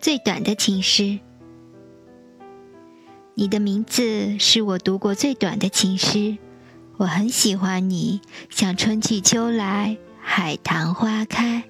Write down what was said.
最短的情诗。你的名字是我读过最短的情诗我很喜欢你像春去秋来海棠花开。